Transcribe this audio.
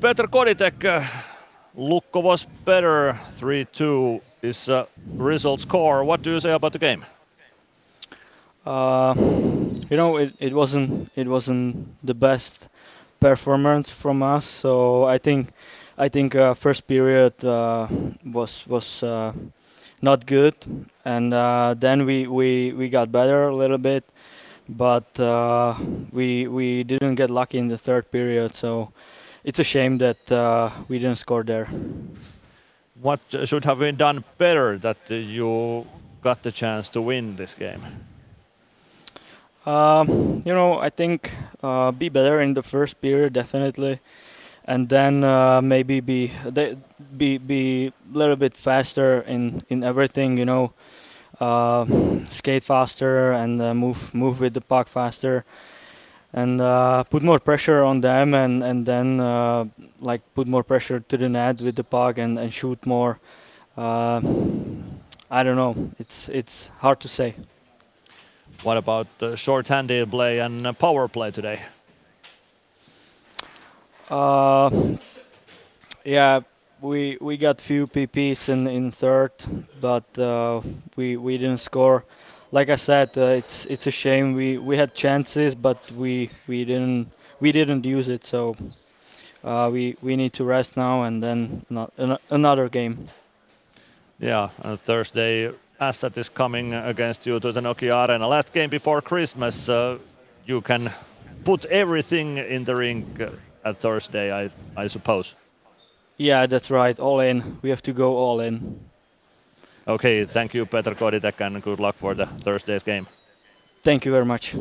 Petr Kodýtek, uh, Lukko was better. 3-2 is uh, result score. What do you say about the game? Uh, you know, it, it wasn't it wasn't the best performance from us. So I think I think uh, first period uh, was was uh, not good, and uh, then we, we we got better a little bit, but we we didn't get lucky in the third period. So it's a shame that uh, we didn't score there. What should have been done better that you got the chance to win this game? Um, you know, I think uh, be better in the first period definitely, and then uh, maybe be be be a little bit faster in in everything. You know, uh, skate faster and uh, move move with the puck faster, and uh, put more pressure on them, and and then uh, like put more pressure to the net with the puck and and shoot more. I don't know. It's it's hard to say. What about the short-handed play and power play today? Uh, yeah, we we got few PPs in in third, but uh, we we didn't score. Like I said, uh, it's it's a shame. We we had chances, but we we didn't we didn't use it. So uh, we we need to rest now and then not, another game. Yeah, Thursday Ässät is coming against you to the Nokia Arena. Last game before Christmas, uh, you can put everything in the rink uh, at Thursday, I, I suppose. Yeah, that's right. All in. We have to go all in. Okay, thank you, Petr Kodýtek, and good luck for the Thursday's game. Thank you very much.